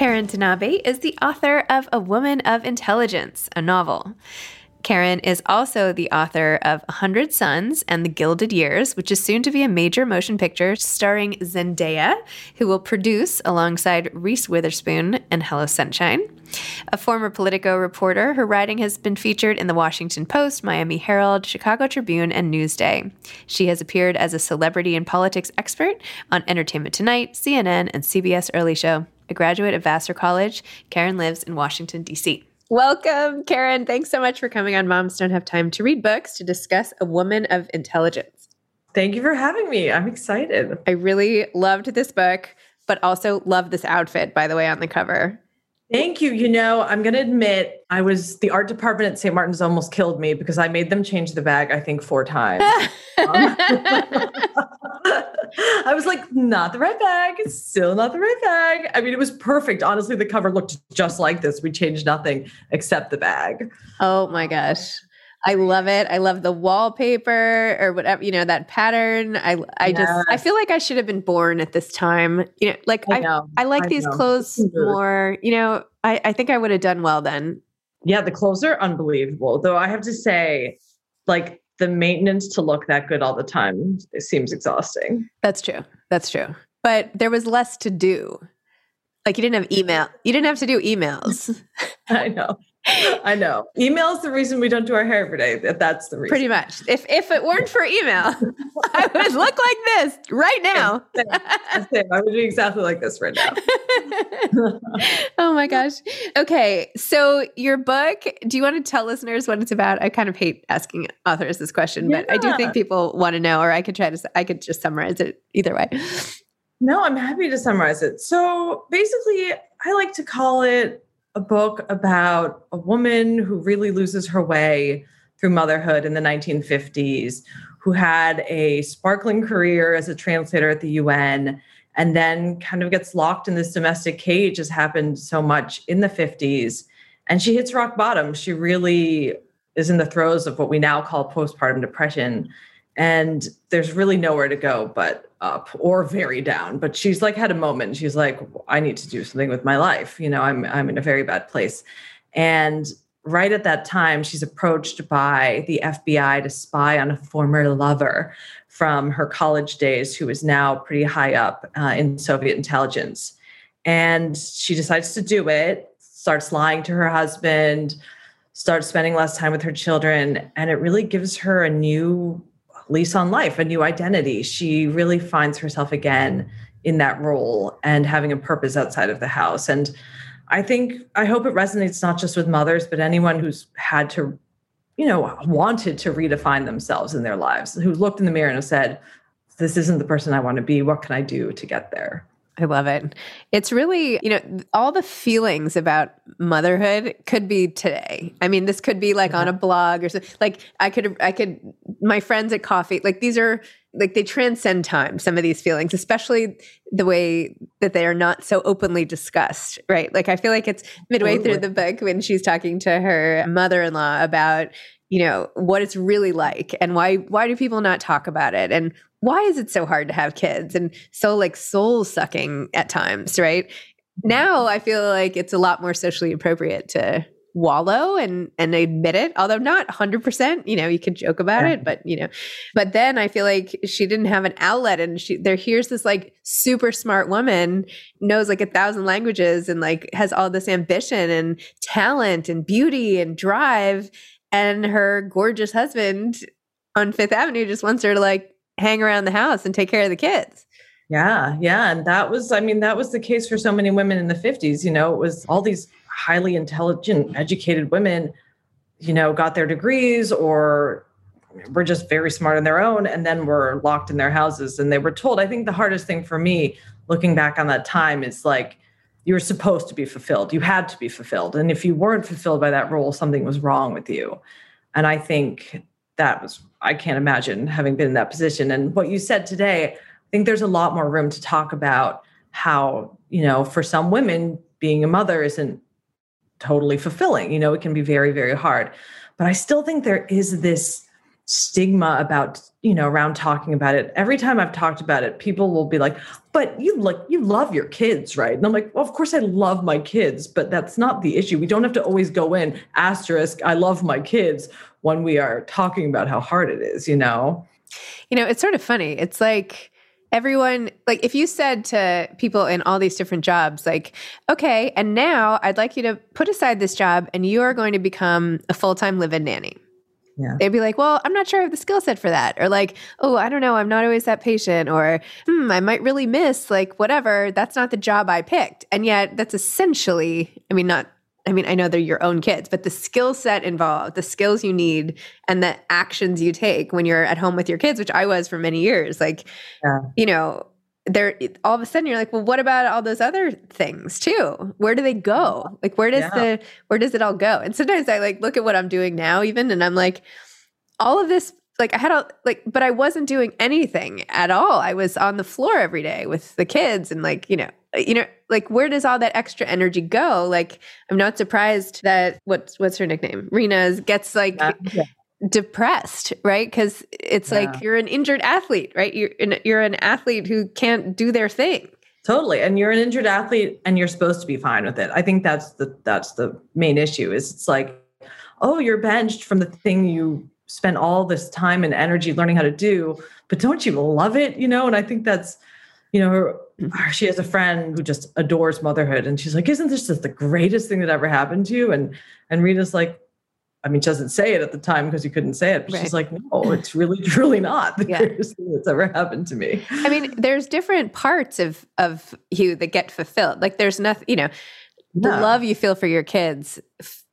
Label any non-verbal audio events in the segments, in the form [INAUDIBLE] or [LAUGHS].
Karin Tanabe is the author of A Woman of Intelligence, a novel. Karin is also the author of A Hundred Suns and The Gilded Years, which is soon to be a major motion picture starring Zendaya, who will produce alongside Reese Witherspoon and Hello Sunshine. A former Politico reporter, her writing has been featured in the Washington Post, Miami Herald, Chicago Tribune, and Newsday. She has appeared as a celebrity and politics expert on Entertainment Tonight, CNN, and CBS Early Show a graduate of Vassar College. Karin lives in Washington, D.C. Welcome, Karin. Thanks so much for coming on Moms Don't Have Time to Read Books to discuss A Woman of Intelligence. Thank you for having me. I'm excited. I really loved this book, but also love this outfit, by the way, on the cover. Thank you. You know, I'm going to admit I was the art department at St. Martin's almost killed me because I made them change the bag, I think, four times. [LAUGHS] um, [LAUGHS] I was like, not the right bag. It's still not the right bag. I mean, it was perfect. Honestly, the cover looked just like this. We changed nothing except the bag. Oh my gosh. I love it. I love the wallpaper or whatever, you know, that pattern. I I yes. just I feel like I should have been born at this time. You know, like I I, I like I these know. clothes more, you know, I, I think I would have done well then. Yeah, the clothes are unbelievable. Though I have to say, like the maintenance to look that good all the time it seems exhausting. That's true. That's true. But there was less to do. Like you didn't have email. You didn't have to do emails. [LAUGHS] I know. I know. Email is the reason we don't do our hair every day. That's the reason. Pretty much. If if it weren't for email, [LAUGHS] I would look like this right now. Same, same. I would be exactly like this right now. [LAUGHS] oh my gosh. Okay. So your book, do you want to tell listeners what it's about? I kind of hate asking authors this question, yeah. but I do think people want to know, or I could try to I could just summarize it either way. No, I'm happy to summarize it. So basically, I like to call it a book about a woman who really loses her way through motherhood in the 1950s, who had a sparkling career as a translator at the UN and then kind of gets locked in this domestic cage, as happened so much in the 50s. And she hits rock bottom. She really is in the throes of what we now call postpartum depression. And there's really nowhere to go but up or very down. But she's like had a moment she's like i need to do something with my life you know i'm i'm in a very bad place. And right at that time she's approached by the fbi to spy on a former lover from her college days who is now pretty high up uh, in soviet intelligence. And she decides to do it starts lying to her husband starts spending less time with her children and it really gives her a new lease on life, a new identity. She really finds herself again in that role and having a purpose outside of the house. And I think, I hope it resonates not just with mothers, but anyone who's had to, you know, wanted to redefine themselves in their lives, who looked in the mirror and said, This isn't the person I want to be. What can I do to get there? I love it. It's really, you know, all the feelings about motherhood could be today. I mean, this could be like on a mm-hmm. blog or something. Like I could, I could, my friends at coffee, like these are like they transcend time some of these feelings especially the way that they are not so openly discussed right like i feel like it's midway through the book when she's talking to her mother-in-law about you know what it's really like and why why do people not talk about it and why is it so hard to have kids and so like soul sucking at times right mm-hmm. now i feel like it's a lot more socially appropriate to wallow and and admit it although not 100% you know you could joke about yeah. it but you know but then i feel like she didn't have an outlet and she there here's this like super smart woman knows like a thousand languages and like has all this ambition and talent and beauty and drive and her gorgeous husband on fifth avenue just wants her to like hang around the house and take care of the kids yeah, yeah. And that was, I mean, that was the case for so many women in the 50s. You know, it was all these highly intelligent, educated women, you know, got their degrees or were just very smart on their own and then were locked in their houses and they were told. I think the hardest thing for me looking back on that time is like, you were supposed to be fulfilled. You had to be fulfilled. And if you weren't fulfilled by that role, something was wrong with you. And I think that was, I can't imagine having been in that position. And what you said today, I think there's a lot more room to talk about how, you know, for some women, being a mother isn't totally fulfilling. You know, it can be very, very hard. But I still think there is this stigma about you know around talking about it. Every time i've talked about it people will be like but you like you love your kids right? And i'm like well of course i love my kids but that's not the issue. We don't have to always go in asterisk i love my kids when we are talking about how hard it is you know? You know it's sort of funny. It's like everyone like if you said to people in all these different jobs like okay and now i'd like you to put aside this job and you are going to become a full-time live-in nanny yeah. They'd be like, well, I'm not sure I have the skill set for that. Or like, oh, I don't know, I'm not always that patient. Or, hmm, I might really miss like whatever. That's not the job I picked. And yet that's essentially, I mean, not I mean, I know they're your own kids, but the skill set involved, the skills you need, and the actions you take when you're at home with your kids, which I was for many years, like, yeah. you know, there all of a sudden you're like, well, what about all those other things too? Where do they go? Like, where does yeah. the where does it all go? And sometimes I like look at what I'm doing now, even, and I'm like, all of this like I had a like, but I wasn't doing anything at all. I was on the floor every day with the kids and like, you know, uh, you know, like where does all that extra energy go? Like, I'm not surprised that what's what's her nickname? Rena's gets like yeah. Depressed, right? Because it's yeah. like you're an injured athlete, right? You're an, you're an athlete who can't do their thing. Totally. And you're an injured athlete and you're supposed to be fine with it. I think that's the that's the main issue is it's like, oh, you're benched from the thing you spent all this time and energy learning how to do, but don't you love it? You know, and I think that's, you know, her, she has a friend who just adores motherhood, and she's like, "Isn't this just the greatest thing that ever happened to you?" And and Rita's like, I mean, she doesn't say it at the time because you couldn't say it, but right. she's like, no, it's really, [LAUGHS] truly not the yeah. greatest thing that's ever happened to me. I mean, there's different parts of of you that get fulfilled. Like, there's nothing, you know, the love you feel for your kids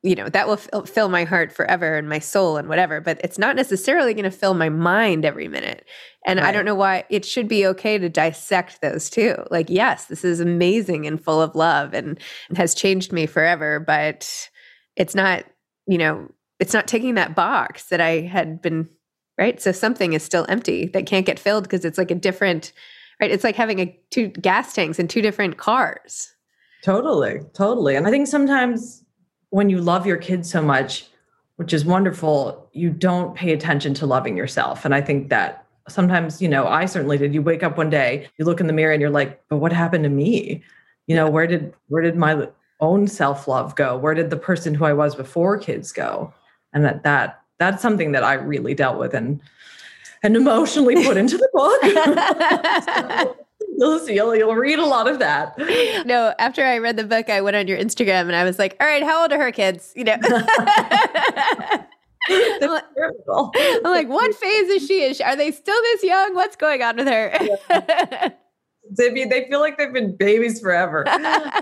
you know that will f- fill my heart forever and my soul and whatever but it's not necessarily going to fill my mind every minute and right. i don't know why it should be okay to dissect those too like yes this is amazing and full of love and has changed me forever but it's not you know it's not taking that box that i had been right so something is still empty that can't get filled because it's like a different right it's like having a two gas tanks in two different cars totally totally and i think sometimes when you love your kids so much, which is wonderful, you don't pay attention to loving yourself. And I think that sometimes, you know, I certainly did. You wake up one day, you look in the mirror and you're like, but what happened to me? You know, where did where did my own self-love go? Where did the person who I was before kids go? And that that that's something that I really dealt with and and emotionally put into the book. so, [LAUGHS] you'll, [LAUGHS] you'll, you'll read a lot of that. No, after I read the book, I went on your Instagram and I was like, all right, how old are her kids? You know. [LAUGHS] I'm like, I'm like, what phase is she? Is she, are they still this young? What's going on with her? Yeah. They, they feel like they've been babies forever. [LAUGHS]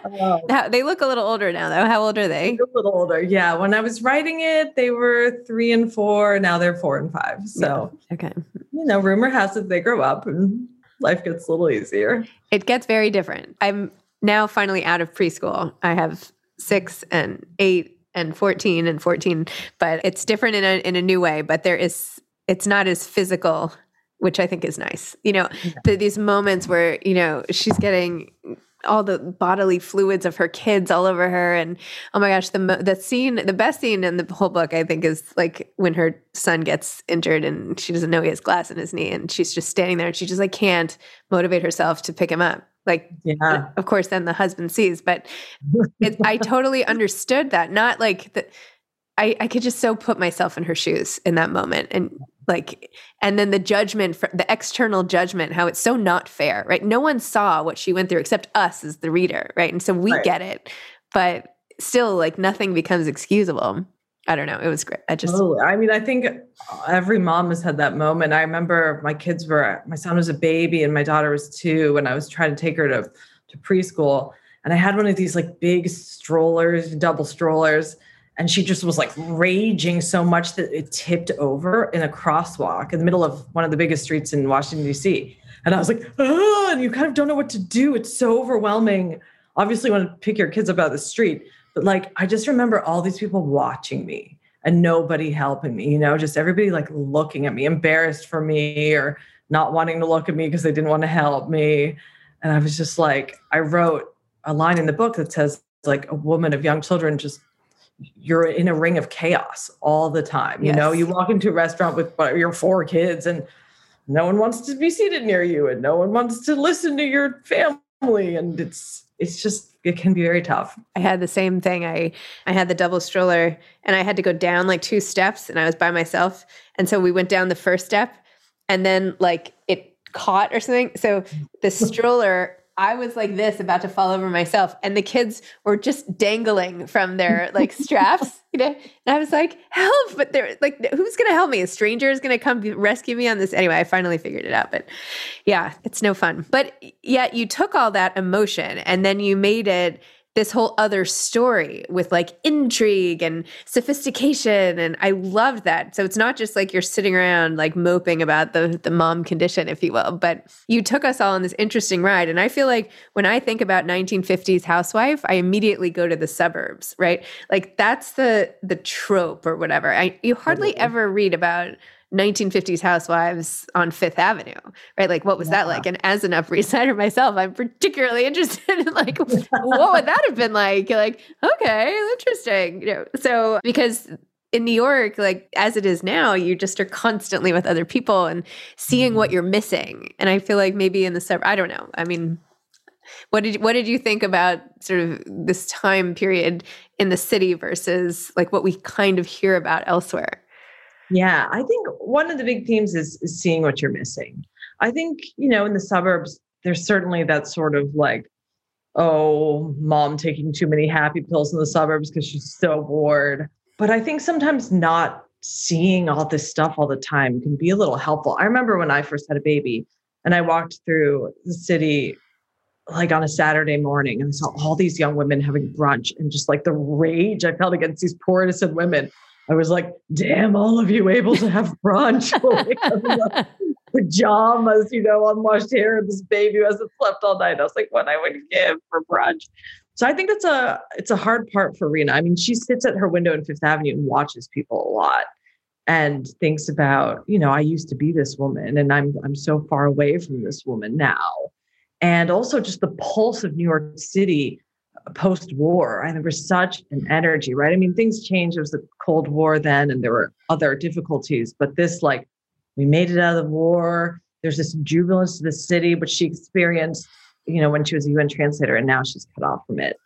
Um, they look a little older now, though. How old are they? A little older, yeah. When I was writing it, they were three and four. Now they're four and five. So, yeah. okay, you know, rumor has it they grow up and life gets a little easier. It gets very different. I'm now finally out of preschool. I have six and eight and 14 and 14, but it's different in a, in a new way. But there is, it's not as physical which I think is nice. You know, the, these moments where, you know, she's getting all the bodily fluids of her kids all over her and oh my gosh the the scene the best scene in the whole book i think is like when her son gets injured and she doesn't know he has glass in his knee and she's just standing there and she just like can't motivate herself to pick him up. Like yeah. of course then the husband sees but it, i [LAUGHS] totally understood that. Not like the I, I could just so put myself in her shoes in that moment and like and then the judgment the external judgment how it's so not fair right? No one saw what she went through except us as the reader right? And so we right. get it but still like nothing becomes excusable. I don't know. It was great. I just oh, i mean i think every mom has had that moment. I remember my kids were my son was a baby and my daughter was two and i was trying to take her to to preschool. And i had one of these like big strollers double strollers and she just was like raging so much that it tipped over in a crosswalk in the middle of one of the biggest streets in Washington D.C. And I was like, oh, and you kind of don't know what to do. It's so overwhelming. Obviously, you want to pick your kids up out of the street, but like I just remember all these people watching me and nobody helping me. You know, just everybody like looking at me, embarrassed for me, or not wanting to look at me because they didn't want to help me. And I was just like, I wrote a line in the book that says like a woman of young children just you're in a ring of chaos all the time. You know, you walk into a restaurant with your four kids and no one wants to be seated near you and no one wants to listen to your family and it's it's just it can be very tough. I had the same thing. I I had the double stroller and I had to go down like two steps and I was by myself and so we went down the first step and then like it caught or something. So the [LAUGHS] stroller I was like this, about to fall over myself, and the kids were just dangling from their like [LAUGHS] straps, you know. And I was like, "Help!" But they're like, "Who's going to help me? A stranger is going to come rescue me on this." Anyway, I finally figured it out. But yeah, it's no fun. But yet, you took all that emotion and then you made it this whole other story with like intrigue and sophistication and I loved that. So it's not just like you're sitting around like moping about the the mom condition if you will, but you took us all on this interesting ride and I feel like when I think about 1950s housewife, I immediately go to the suburbs, right? Like that's the the trope or whatever. I you hardly ever read about 1950s housewives on Fifth Avenue, right? Like, what was yeah. that like? And as an Upper East Sider [LAUGHS] myself, I'm particularly interested in like, what would that have been like? Like, okay, interesting. You know, so because in New York, like as it is now, you just are constantly with other people and seeing what you're missing. And I feel like maybe in the suburb, I don't know. I mean, what did what did you think about sort of this time period in the city versus like what we kind of hear about elsewhere? Yeah, I think one of the big themes is, is seeing what you're missing. I think, you know, in the suburbs, there's certainly that sort of like, oh, mom taking too many happy pills in the suburbs because she's so bored. But I think sometimes not seeing all this stuff all the time can be a little helpful. I remember when I first had a baby and I walked through the city like on a Saturday morning and I saw all these young women having brunch and just like the rage I felt against these poor innocent women I was like, damn, all of you able to have brunch. [LAUGHS] [LAUGHS] Pajamas, you know, unwashed hair, and this baby who hasn't slept all night. I was like, what I would give for brunch. So I think that's a it's a hard part for Rena. I mean, she sits at her window in Fifth Avenue and watches people a lot and thinks about, you know, I used to be this woman and I'm I'm so far away from this woman now. And also just the pulse of New York City post war. And there was such an energy, right? I mean, things changed. There was the Cold War then, and there were other difficulties. But this, like, we made it out of the war. There's this jubilance to the city, which she experienced, you know, when she was a UN translator, and now she's cut off from it.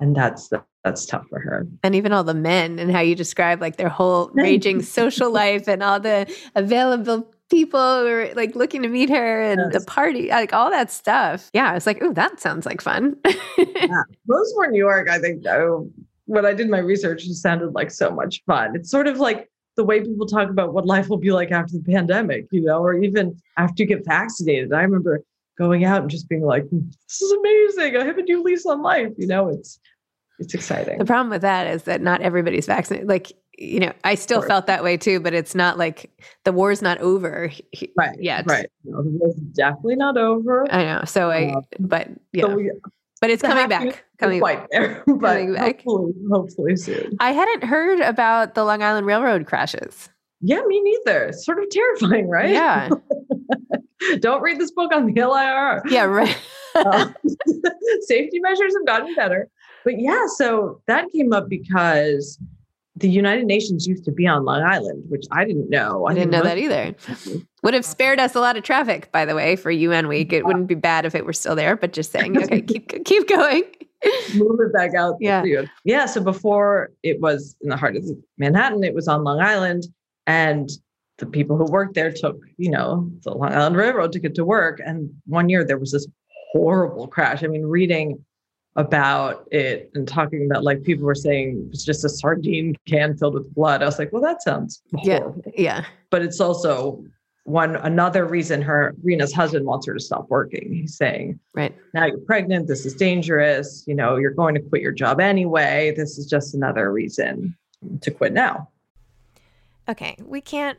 And that's the, that's tough for her. And even all the men and how you describe like their whole raging social life and all the available people were like looking to meet her and yes. the party, like all that stuff. Yeah, it's like, oh, that sounds like fun. yeah. Most were New York, I think, though. When I did my research, it sounded like so much fun. It's sort of like the way people talk about what life will be like after the pandemic, you know, or even after you get vaccinated. I remember going out and just being like, hmm, this is amazing. I have a new lease on life. You know, it's it's exciting. The problem with that is that not everybody's vaccinated. Like you know, I still felt that way too, but it's not like the war's not over right yet. Right. No, the war's definitely not over. I know. So I, uh, but yeah, so but it's coming back. Coming quite there, [LAUGHS] but coming back. Hopefully, hopefully soon. I hadn't heard about the Long Island Railroad crashes. Yeah, me neither. It's sort of terrifying, right? Yeah. [LAUGHS] Don't read this book on the LIR. Yeah, right. uh, [LAUGHS] safety measures have gotten better. But yeah, so that came up because the United Nations used to be on Long Island, which I didn't know. I, didn't know that either. Would have spared us a lot of traffic, by the way, for UN week. It wouldn't be bad if it were still there, but just saying. Okay, keep [LAUGHS] keep going. Move it back out. Yeah. Yeah. So before it was in the heart of Manhattan, it was on Long Island. And the people who worked there took, you know, the Long Island Railroad to get to work. And one year there was this horrible crash. I mean, reading about it and talking about like people were saying it's just a sardine can filled with blood. I was like, well, that sounds horrible. Yeah. Yeah. But it's also one another reason her Rena's husband wants her to stop working. He's saying, right now you're pregnant. This is dangerous. You know, you're going to quit your job anyway. This is just another reason to quit now. Okay, we can't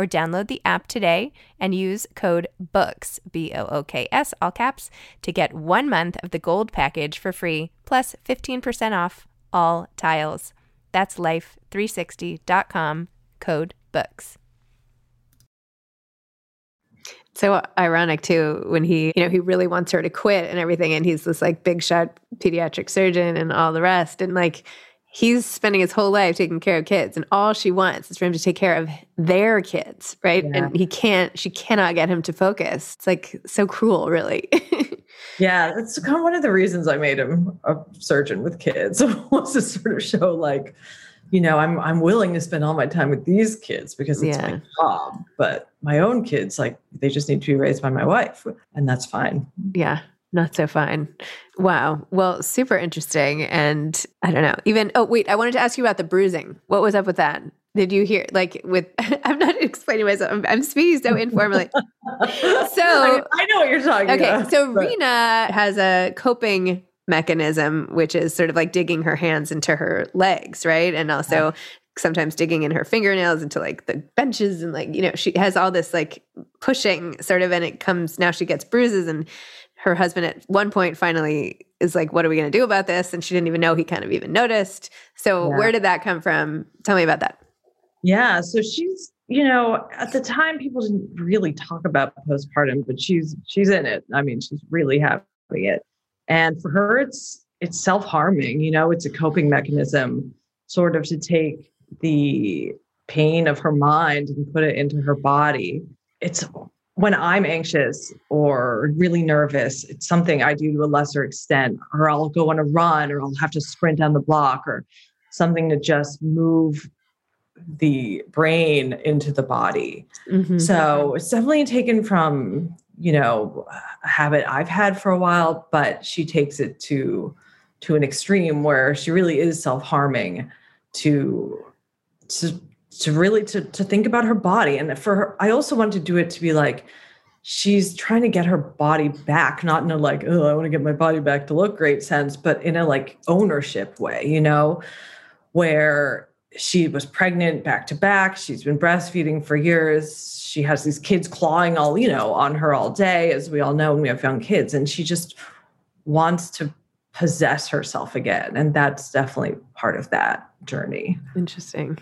or download the app today and use code BOOKS, B O O K S, all caps, to get one month of the gold package for free, plus 15% off all tiles. That's life360.com, code BOOKS. So ironic too when he, you know, he really wants her to quit and everything, and he's this like big shot pediatric surgeon and all the rest. And like, he's spending his whole life taking care of kids and all she wants is for him to take care of their kids right? Yeah. and he can't she cannot get him to focus. It's like so cruel really. [LAUGHS] Yeah that's kind of one of the reasons i made him a surgeon with kids. [LAUGHS] Was to sort of show like you know i'm i'm willing to spend all my time with these kids because it's yeah. my job but my own kids like they just need to be raised by my wife and that's fine. Yeah not so fine. Wow. Well, super interesting. And I don't know, even, oh, wait, I wanted to ask you about the bruising. What was up with that? Did you hear, like, with, [LAUGHS] I'm not explaining myself, I'm, I'm speaking so informally. [LAUGHS] so I, I, know what you're talking okay, about. Okay. So but. Rena has a coping mechanism, which is sort of like digging her hands into her legs, right? And also yeah. sometimes digging in her fingernails into like the benches and like, you know, she has all this like pushing sort of, and it comes, now she gets bruises and, her husband at one point finally is like, What are we going to do about this? And she didn't even know he kind of even noticed. So, yeah. where did that come from? Tell me about that. Yeah. So, she's, you know, at the time, people didn't really talk about postpartum, but she's she's in it. I mean, she's really having it. And for her, it's it's self harming. You know, it's a coping mechanism, sort of to take the pain of her mind and put it into her body. It's when I'm anxious or really nervous, it's something I do to a lesser extent, or I'll go on a run, or I'll have to sprint down the block, or something to just move the brain into the body. Mm-hmm. So it's definitely taken from, you know, a habit I've had for a while, but she takes it to to an extreme where she really is self-harming to to to really to to think about her body and for her i also want to do it to be like she's trying to get her body back not in a like oh i want to get my body back to look great sense but in a like ownership way you know where she was pregnant back to back. She's been breastfeeding for years. She has these kids clawing all, you know, on her all day, as we all know when we have young kids. And she just wants to possess herself again. And that's definitely part of that journey. Interesting.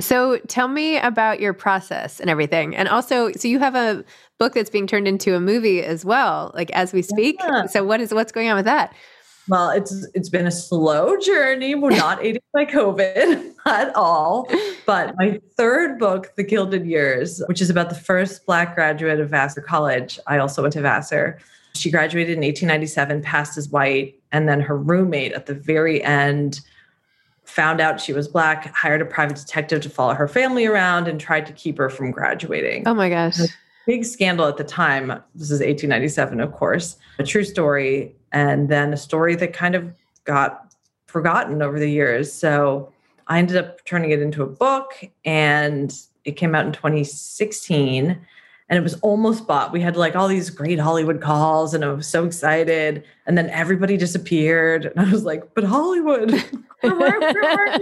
So tell me about your process and everything. And also, so you have a book that's being turned into a movie as well, like as we speak. Yeah. So what is what's going on with that? Well, it's it's been a slow journey. We're not aided by COVID [LAUGHS] at all. But my third book, The Gilded Years, which is about the first Black graduate of Vassar College. I also went to Vassar. She graduated in 1897, passed as white, and then her roommate at the very end found out she was black, hired a private detective to follow her family around, and tried to keep her from graduating. Oh my gosh. Big scandal at the time. This is 1897, of course. A true story. And then a story that kind of got forgotten over the years. So I ended up turning it into a book and it came out in 2016 and it was almost bought. We had like all these great Hollywood calls, and I was so excited. And then everybody disappeared, and I was like, "But Hollywood, [LAUGHS] where, where, where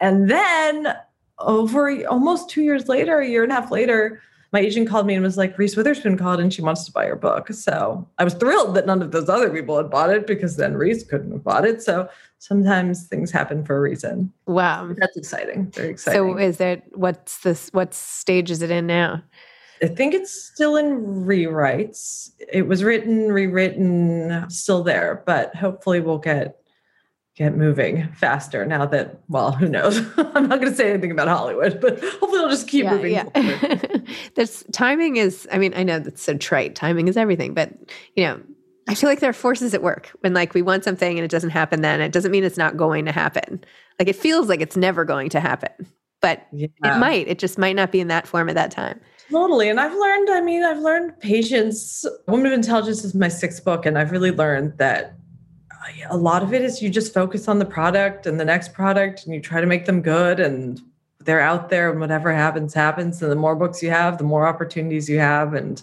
and then over almost two years later, a year and a half later, my agent called me and was like, Reese Witherspoon called and she wants to buy your book. So I was thrilled that none of those other people had bought it because then Reese couldn't have bought it. So sometimes things happen for a reason. Wow. That's exciting. Very exciting. So is it what's this what stage is it in now? I think it's still in rewrites. It was written, rewritten, still there, but hopefully we'll get get moving faster now that well who knows [LAUGHS] i'm not going to say anything about hollywood but hopefully it'll just keep yeah, moving yeah. [LAUGHS] this timing is i mean i know that's so trite timing is everything but you know i feel like there are forces at work when like we want something and it doesn't happen then it doesn't mean it's not going to happen like it feels like it's never going to happen but yeah. it might it just might not be in that form at that time Totally. And I've learned, I mean, I've learned patience. Woman of Intelligence is my sixth book. And I've really learned that uh, a lot of it is you just focus on the product and the next product and you try to make them good and they're out there and whatever happens, happens. And the more books you have, the more opportunities you have. And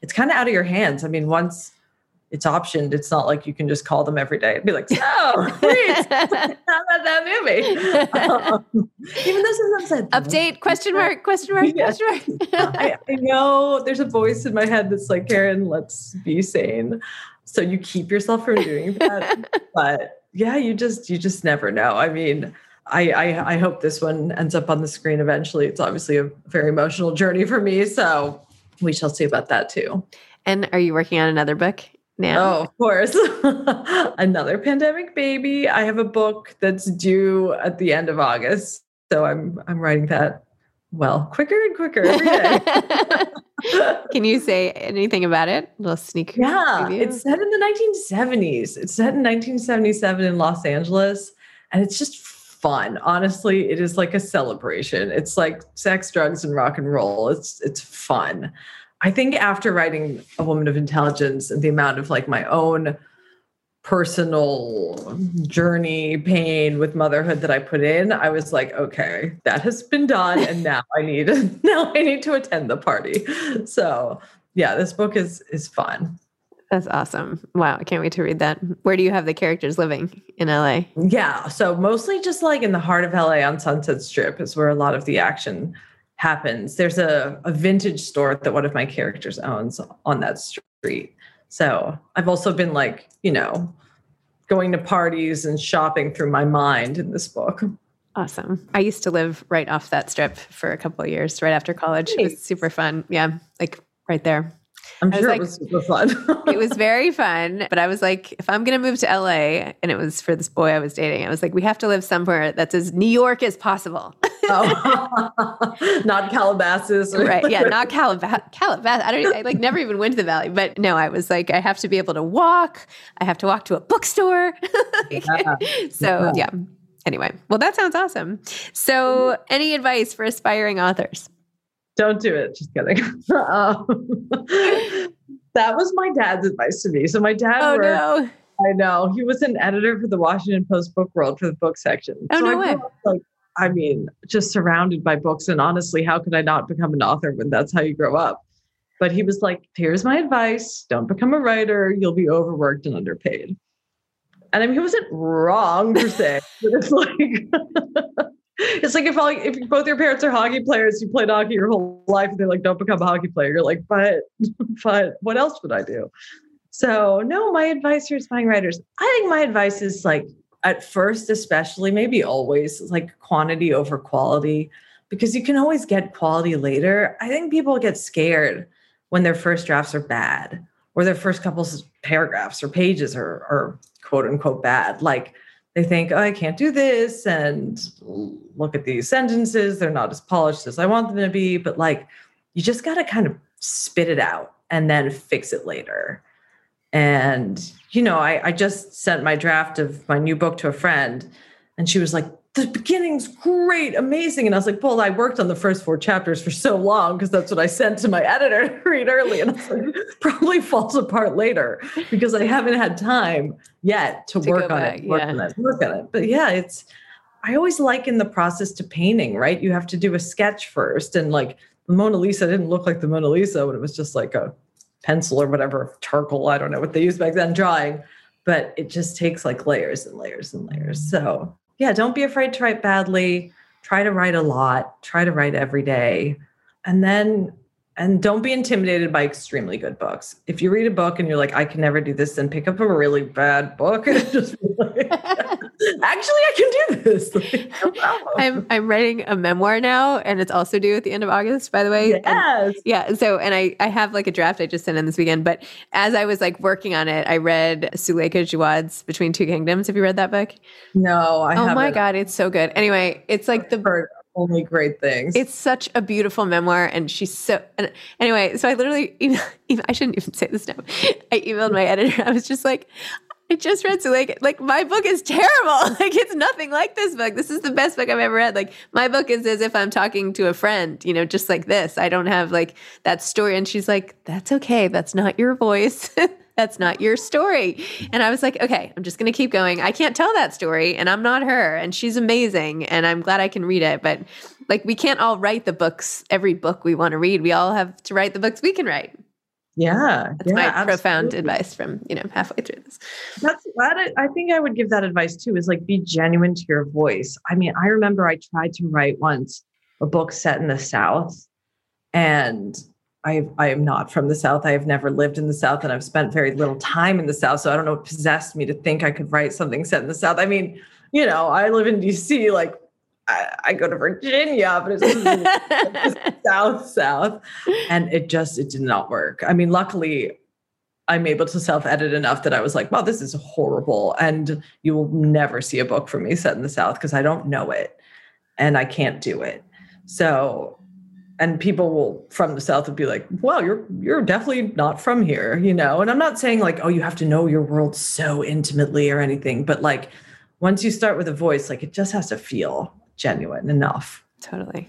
it's kind of out of your hands. I mean, once it's optioned. It's not like you can just call them every day and be like, "So, please, [LAUGHS] how about that movie?" Um, even though sometimes said update question mark question mark question mark. I, I know there's a voice in my head that's like, "Karin, let's be sane." So you keep yourself from doing that, [LAUGHS] but yeah, you just you just never know. I mean. I, I, I hope this one ends up on the screen eventually. It's obviously a very emotional journey for me, so we shall see about that too. And are you working on another book? Now? Oh, of course. [LAUGHS] Another pandemic baby. I have a book that's due at the end of August. So I'm I'm writing that well, quicker and quicker every day. [LAUGHS] Can you [LAUGHS] say anything about it? A little sneak. Yeah, preview? it's set in the 1970s. It's set in 1977 in Los Angeles, and it's just fun. Honestly, it is like a celebration. It's like sex, drugs, and rock and roll. It's it's fun. I think after writing A Woman of Intelligence and the amount of like my own personal journey pain with motherhood that I put in, I was like, okay, that has been done and now I need [LAUGHS] now I need to attend the party. So, yeah, this book is is fun. That's awesome. Wow, I can't wait to read that. Where do you have the characters living in LA? Yeah, so mostly just like in the heart of LA on Sunset Strip is where a lot of the action happens. There's a, a vintage store that one of my characters owns on that street. So I've also been like, you know, going to parties and shopping through my mind in this book. Awesome. I used to live right off that strip for a couple of years right after college. Nice. It was super fun. Yeah, like right there. I'm sure like, it was super fun. [LAUGHS] it was very fun. But I was like, if I'm going to move to LA, and it was for this boy I was dating, I was like, we have to live somewhere that's as New York as possible. Oh. [LAUGHS] not Calabasas. right. Yeah. Not Calabasas. Calabasas. I don't I like never even went to the valley, but no, I was like, I have to be able to walk. I have to walk to a bookstore. [LAUGHS] yeah. So yeah. Anyway, well, that sounds awesome. So, any advice for aspiring authors? Don't do it. Just kidding. [LAUGHS] um, that was my dad's advice to me. So my dad. Oh worked, no. I know he was an editor for the Washington Post Book World for the book section. Oh so no way. Up, like, I mean, just surrounded by books. And honestly, how could I not become an author when that's how you grow up? But he was like, "Here's my advice: don't become a writer. You'll be overworked and underpaid." And I mean, he wasn't wrong per se, [LAUGHS] but it's like [LAUGHS] it's like if all if both your parents are hockey players, you played hockey your whole life, and they're like, don't become a hockey player. You're like, but [LAUGHS] but what else would I do? So no, my advice for aspiring writers, I think my advice is like at first, especially, maybe always, like quantity over quality, because you can always get quality later. I think people get scared when their first drafts are bad or their first couple paragraphs or pages are, are quote unquote bad. Like they think, oh, I can't do this. And look at these sentences. They're not as polished as I want them to be. But like, you just got to kind of spit it out and then fix it later. And, you know, I, I just sent my draft of my new book to a friend, and she was like, the beginning's great, amazing. And I was like, well, I worked on the first four chapters for so long because that's what I sent to my [LAUGHS] editor to read early. And I was like, [LAUGHS] probably falls apart later because I haven't had time yet to, to work on back, it, work yeah. on it, work on it. But yeah, it's I always liken the process to painting, right? You have to do a sketch first. And like the Mona Lisa didn't look like the Mona Lisa when it was just like a pencil or whatever, charcoal, I don't know what they used back then, drawing. But it just takes like layers and layers and layers. So yeah, don't be afraid to write badly. Try to write a lot. Try to write every day. And then and don't be intimidated by extremely good books. If you read a book and you're like, I can never do this, then pick up a really bad book and [LAUGHS] just like, actually, I can do this. Like, [LAUGHS] no I'm I'm writing a memoir now, and it's also due at the end of August. By the way, yes, and, yeah. So, and I I have like a draft I just sent in this weekend. But as I was like working on it, I read Suleika Jaouad's Between Two Kingdoms. Have you read that book? No, I. Oh haven't. my god, it's so good. Anyway, it's like the Heard only great things. It's such a beautiful memoir, and she's so. And anyway, so I literally, even, [LAUGHS] I shouldn't even say this now. I emailed my editor. I was just like, I just read so like like my book is terrible. [LAUGHS] Like it's nothing like this book. This is the best book I've ever read. Like my book is as if I'm talking to a friend, you know, just like this. I don't have like that story. And she's like, "That's okay. That's not your voice." [LAUGHS] That's not your story. And I was like, okay, I'm just going to keep going. I can't tell that story and I'm not her. And she's amazing. And I'm glad I can read it. But like, we can't all write the books, every book we want to read. We all have to write the books we can write. Yeah. That's yeah, my absolutely. profound advice from, you know, halfway through this. That's that. I think I would give that advice too is like be genuine to your voice. I mean, I remember I tried to write once a book set in the South and I, I am not from the South. I have never lived in the South and I've spent very little time in the South. So I don't know what possessed me to think I could write something set in the South. I mean, you know, I live in DC, like I, I go to Virginia, but it's [LAUGHS] South, South. And it just, it did not work. I mean, luckily, I'm able to self edit enough that I was like, wow, this is horrible. And you will never see a book from me set in the South because I don't know it and I can't do it. So and people will from the south will be like well you're you're definitely not from here you know and i'm not saying like oh you have to know your world so intimately or anything but like once you start with a voice like it just has to feel genuine enough totally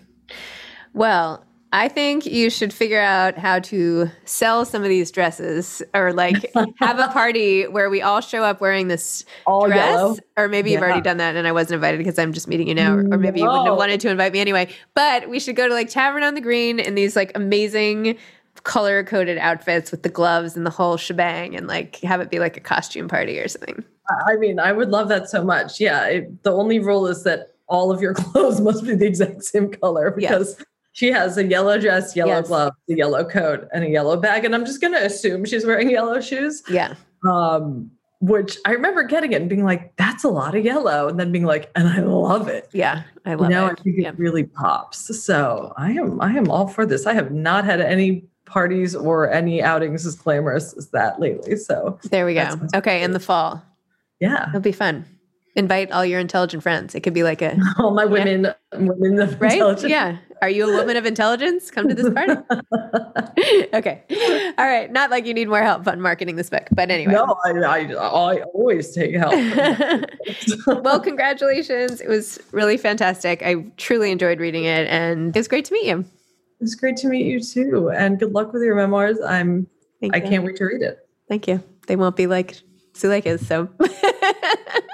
well I think you should figure out how to sell some of these dresses or like [LAUGHS] have a party where we all show up wearing this all dress. Yellow. Or maybe yeah. you've already done that and I wasn't invited because I'm just meeting you now. Or, or maybe no. you wouldn't have wanted to invite me anyway. But we should go to like Tavern on the Green in these like amazing color coded outfits with the gloves and the whole shebang and like have it be like a costume party or something. I mean, I would love that so much. Yeah. It, the only rule is that all of your [LAUGHS] clothes must be the exact same color because yes she has a yellow dress, yellow yes. gloves, a yellow coat, and a yellow bag. And I'm just going to assume she's wearing [LAUGHS] yellow shoes. Yeah. Um, which I remember getting it and being like, that's a lot of yellow. And then being like, and I love it. Yeah. I love you know, it. I think yeah. it really pops. So I am, I am all for this. I have not had any parties or any outings as glamorous as that lately. So there we go. Okay. In the fall. Yeah. It'll be fun invite all your intelligent friends. It could be like a [LAUGHS] all my women, yeah. women of right? intelligence. Yeah. Are you a woman of intelligence? Come to this party. [LAUGHS] [LAUGHS] okay. All right. Not like you need more help on marketing this book, but anyway. No, I, I, I always take help. well, congratulations. It was really fantastic. I truly enjoyed reading it and it was great to meet you. It was great to meet you too. And good luck with your memoirs. I'm Thank I you. can't wait to read it. Thank you. They won't be like Suleika's, so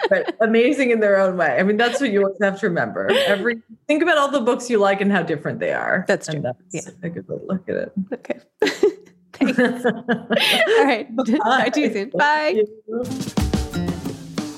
but amazing in their own way. I mean, that's what you always have to remember. Every think about all the books you like and how different they are. That's true. And that's yeah. a good way to look at it. Okay. [LAUGHS] Thanks. all right. [LAUGHS] [LAUGHS] Talk to you soon. Bye.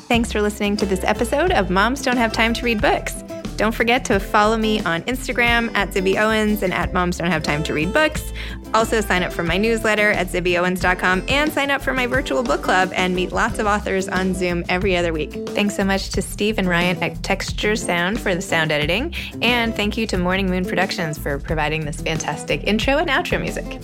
Thanks for listening to this episode of Moms Don't Have Time to Read Books. Don't forget to follow me on Instagram at Zibby Owens and at Moms Don't Have Time to Read Books. Also, sign up for my newsletter at zibbyowens.com and sign up for my virtual book club and meet lots of authors on Zoom every other week. Thanks so much to Steve and Ryan at Texture Sound for the sound editing. And thank you to Morning Moon Productions for providing this fantastic intro and outro music.